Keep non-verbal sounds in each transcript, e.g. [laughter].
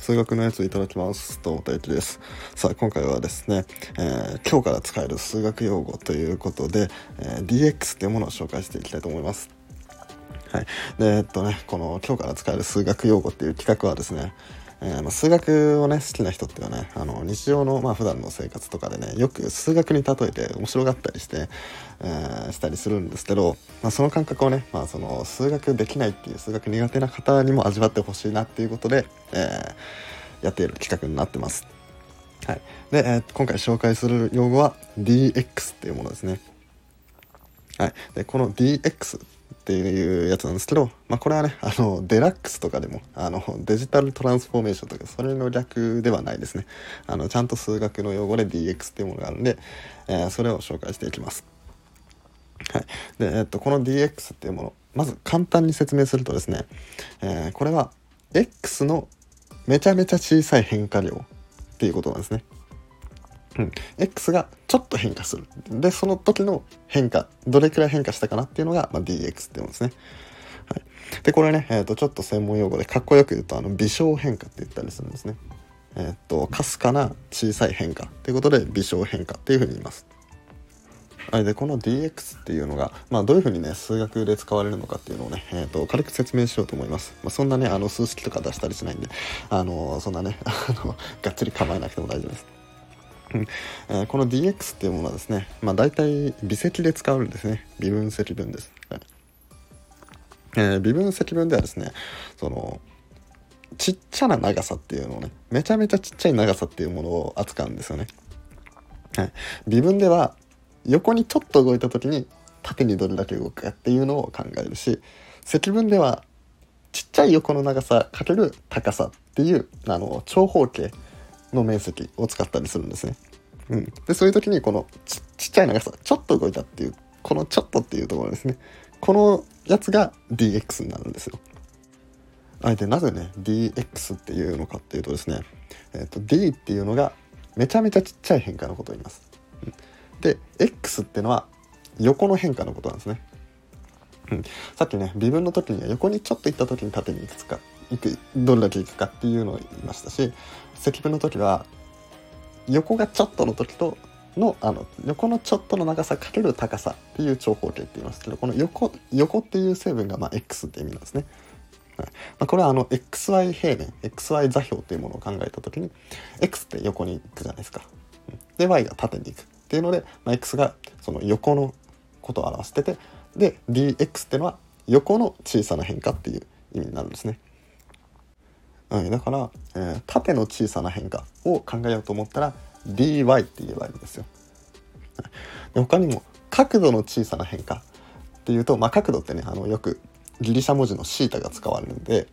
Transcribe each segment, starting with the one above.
数学のやついただきますどうも大輝です。さあ今回はですね、えー、今日から使える数学用語ということで、えー、DX というものを紹介していきたいと思います。はい。でえっとねこの今日から使える数学用語っていう企画はですねえー、まあ、数学をね好きな人っていうのはねあの日常のまあ普段の生活とかでねよく数学に例えて面白がったりして、えー、したりするんですけど、まあ、その感覚をね、まあ、その数学できないっていう数学苦手な方にも味わってほしいなっていうことで、えー、やっている企画になってます。はい、で、えー、今回紹介する用語は DX っていうものですね。はい、でこの DX っていうやつなんですけど、まあ、これはねあのデラックスとかでもあのデジタルトランスフォーメーションとかそれの略ではないですねあのちゃんと数学の用語で DX っていうものがあるんで、えー、それを紹介していきます。はいでえっと、この DX っていうものまず簡単に説明するとですね、えー、これは X のめちゃめちゃ小さい変化量っていうことなんですね。うん、X がちょっと変化する。で、その時の変化、どれくらい変化したかなっていうのが、まあ、DX っていうんですね。はい、で、これね、えーと、ちょっと専門用語でかっこよく言うと、あの微小変化って言ったりするんですね。えっ、と、かすかな小さい変化っていうことで微小変化っていうふうに言います。はい、でこの DX っていうのが、まあ、どういうふうにね数学で使われるのかっていうのをね、えーと、軽く説明しようと思います、まあ、そんなねあの数式とか出したりしないんであのそんなね [laughs] あのがっつり構えなくても大丈夫ですえー、この DX っていうものはですね、まあ、大体微積で使うんですね。微分積分です、はい。えー、微分積分ではですねそのちっちゃな長さっていうのをねめちゃめちゃちっちゃい長さっていうものを扱うんですよね、はい、微分では横にちょっと動いた時に縦にどれだけ動くかっていうのを考えるし積分ではちっちゃい横の長さかける高さっていうあの長方形の面積を使ったりするんですね。うん、でそういう時にこのちちっちゃい長さちょっと動いたっていうこのちょっとっていうところですねこのやつが DX になるんですよ。あえてなぜね DX っていうのかっていうとですね、えーと、D っていうのがめちゃめちゃちっちゃい変化のことを言います。で X っていうのは横の変化のことなんですね。うん、さっきね微分の時には横にちょっと行った時に縦にいくつかいくどれだけいくかっていうのを言いましたし積分の時は横がちょっとの時とのあの横のちょっとの長さかける高さっていう長方形って言いますけどこの横横っていう成分がまあ x って意味なんですね。まあ、これはあの xy 平面 xy 座標っていうものを考えた時に x って横に行くじゃないですか。で y が縦に行くっていうので、まあ、x がその横のことを表しててで dx っていうのは横の小さな変化っていう意味になるんですね。はい、だから、えー、縦の小さな変化を考えようと思ったら dy って言えばいいんですよ。で他にも角度の小さな変化っていうと、まあ、角度ってねあのよくギリシャ文字のシータが使われるんで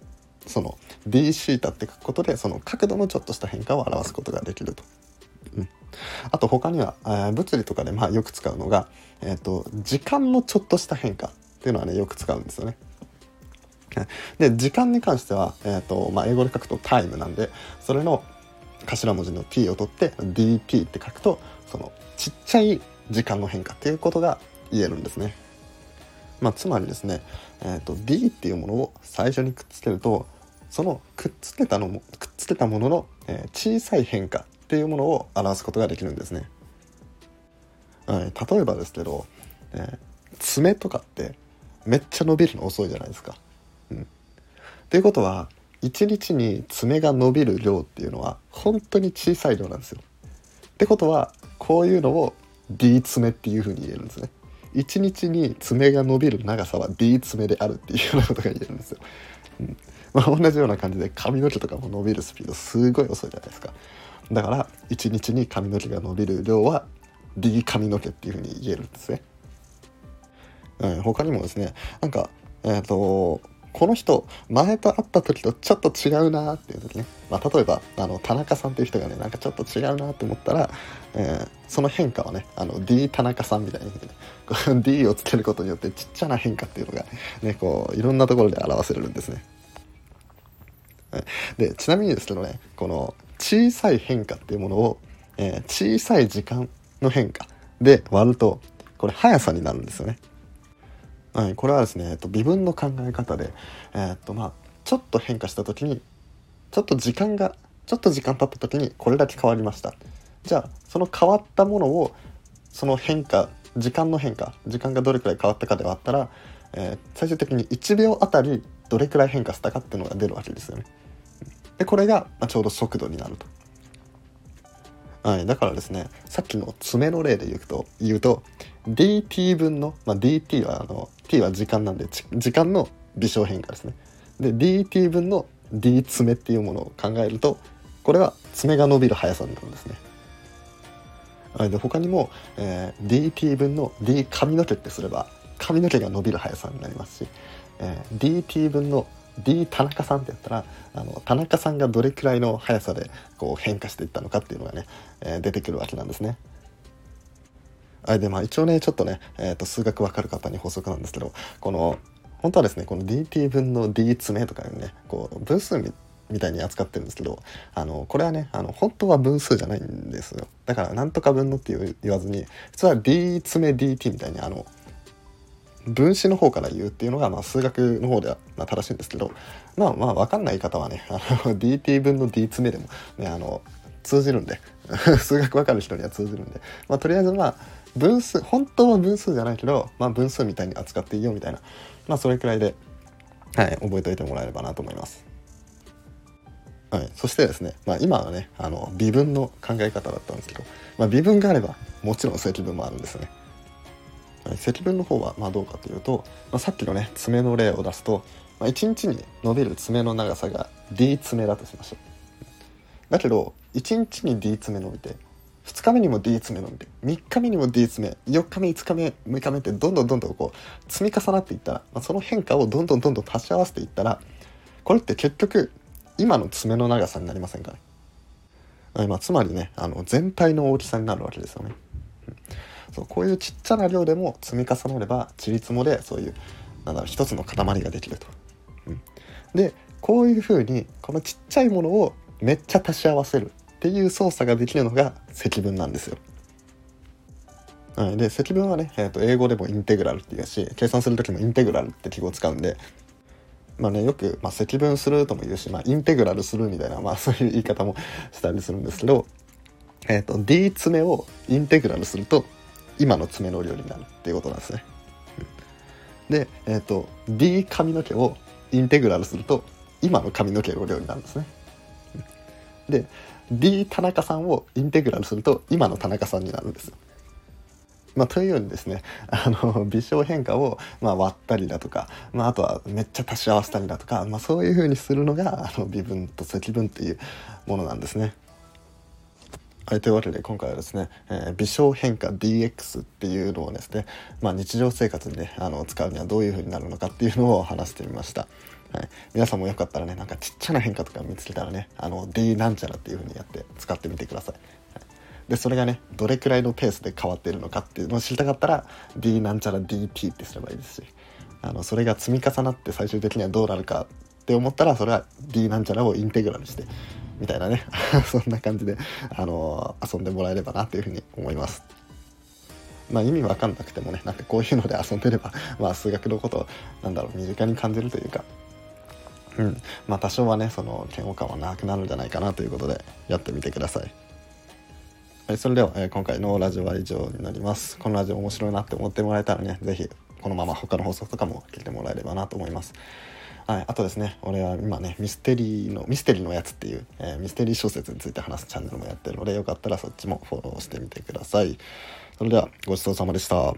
その d シータって書くことでその角度のちょっとした変化を表すことができると。うん、あと他には、えー、物理とかでまあよく使うのが、えーと時間のちょっとした変化っていうのはねよく使うんですよね。で時間に関しては、えーとまあ、英語で書くとタイムなんでそれの頭文字の t を取って dt って書くとそのちっちゃい時間の変化っていうことが言えるんですね。まあ、つまりですね、えーと、d っていうものを最初にくっつけるとそのくっつけたのもくっつけたものの、えー、小さい変化っていうものを表すことができるんですね。はい、例えばですけど、えー、爪とかってめっちゃ伸びるの遅いじゃないですか。ということは1日に爪が伸びる量っていうのは本当に小さい量なんですよ。ってことはこういうのを D 爪っていうふうに言えるんですね。1日に爪が伸びる長さは D 爪であるっていうようなことが言えるんですよ。うんまあ、同じような感じで髪の毛とかも伸びるスピードすごい遅いじゃないですか。だから1日に髪の毛が伸びる量は D 髪の毛っていうふうに言えるんですね。うん、他にもですねなんかえっ、ー、とこの人前と会った時とちょっと違うなっていう時ね、まあ、例えばあの田中さんっていう人がねなんかちょっと違うなって思ったら、えー、その変化はねあの D 田中さんみたいに、ね、[laughs] D をつけることによってちっちゃな変化っていうのがねこういろんなところで表せるんですね。でちなみにですけどねこの小さい変化っていうものを、えー、小さい時間の変化で割るとこれ速さになるんですよね。はい、これはですね、えっと、微分の考え方で、え、っとまあ、ちょっと変化した時にちょっと時間がちょっと時間経った時にこれだけ変わりましたじゃあその変わったものをその変化時間の変化時間がどれくらい変わったかで割ったら、えー、最終的に1秒あたりどれくらい変化したかっていうのが出るわけですよね。でこれが、まあ、ちょうど速度になると。はい、だからですねさっきの爪の例で言うと言うと dt 分の、まあ、dt はあの t は時間なんで時間の微小変化ですね。で dt 分の d 爪っていうものを考えるとこれは爪が伸びる速さになるんですね。で他にも、えー、dt 分の d 髪の毛ってすれば髪の毛が伸びる速さになりますし、えー、dt 分の D 田中さんってやったらあの田中さんがどれくらいの速さでこう変化していったのかっていうのがね、えー、出てくるわけなんですね。あでまあ一応ねちょっとね、えー、と数学わかる方に補足なんですけどこの本当はですねこの dt 分の d 詰めとかねこう分数みたいに扱ってるんですけどあのこれはねあの本当は分数じゃないんですよだからなんとか分のって言わずに普通は d 詰め dt みたいにあの分子の方から言うっていうのが、まあ、数学の方では、まあ、正しいんですけどまあまあ分かんない方はね [laughs] あの dt 分の d 詰めでもねあの通じるんで [laughs] 数学分かる人には通じるんで、まあ、とりあえずまあ分数本当は分数じゃないけど、まあ、分数みたいに扱っていいよみたいなまあそれくらいで、はい、覚えておいてもらえればなと思います。はい、そしてですね、まあ、今はねあの微分の考え方だったんですけど、まあ、微分があればもちろん積分もあるんですね。積分の方はまどうかというと、まあ、さっきのね爪の例を出すと、まあ、1日に伸びる爪の長さが D 爪だとしましょうだけど1日に D 爪伸びて2日目にも D 爪伸びて3日目にも D 爪4日目5日目6日目ってどんどんどんどんこう積み重なっていったら、まあ、その変化をどんどんどんどん足し合わせていったらこれって結局今の爪の長さになりませんかね、まあ、つまりねあの全体の大きさになるわけですよね。そうこういうちっちゃな量でも積み重なればちりつもでそういうなんだろう一つの塊ができると。うん、でこういうふうにこのちっちゃいものをめっちゃ足し合わせるっていう操作ができるのが積分なんですよ。はい、で積分はね、えー、と英語でもインテグラルっていうし計算する時もインテグラルって記号を使うんでまあね、よく、まあ、積分するとも言うし、まあ、インテグラルするみたいな、まあ、そういう言い方もしたりするんですけど、えっ、ー、と D 詰めをインテグラルすると今の爪の量になるっていうことなんですね。で、えっ、ー、と D 髪の毛をインテグラルすると今の髪の毛の量になるんですね。で D 田中さんをインテグラルすると今の田中さんになるんです。まあ、というようにですねあの [laughs] 微小変化を、まあ、割ったりだとか、まあ、あとはめっちゃ足し合わせたりだとか、まあ、そういうふうにするのがあの微分と積分っていうものなんですね。はい、というわけで今回はですね、えー、微小変化 DX っていうのをですね、まあ、日常生活にねあの使うにはどういう風になるのかっていうのを話してみました。はい、皆さんもよかったらねなんかちっちゃな変化とか見つけたらねあの D なんちゃらっていう風にやって使ってみてください。はい、でそれがねどれくらいのペースで変わっているのかっていうのを知りたかったら D なんちゃら DT ってすればいいですしあのそれが積み重なって最終的にはどうなるかって思ったらそれは D なんちゃらをインテグラルしてみたいなね [laughs] そんな感じで、あの遊んでもらえればなというふうに思います。まあ意味わかんなくてもねなんかこういうので遊んでれば、[laughs] まあ、数学のことをなんだろう身近に感じるというか、うんまあ、多少はねその嫌悪感はなくなるんじゃないかなということでやってみてください。はい、それでは、えー、今回のラジオは以上になります。このラジオ面白いなって思ってもらえたらね、是非このまま他の放送とかも聞いてもらえればなと思います。はい、あとですね俺は今ねミステリーのミステリーのやつっていう、えー、ミステリー小説について話すチャンネルもやってるのでよかったらそっちもフォローしてみてください。それではごちそうさまでした。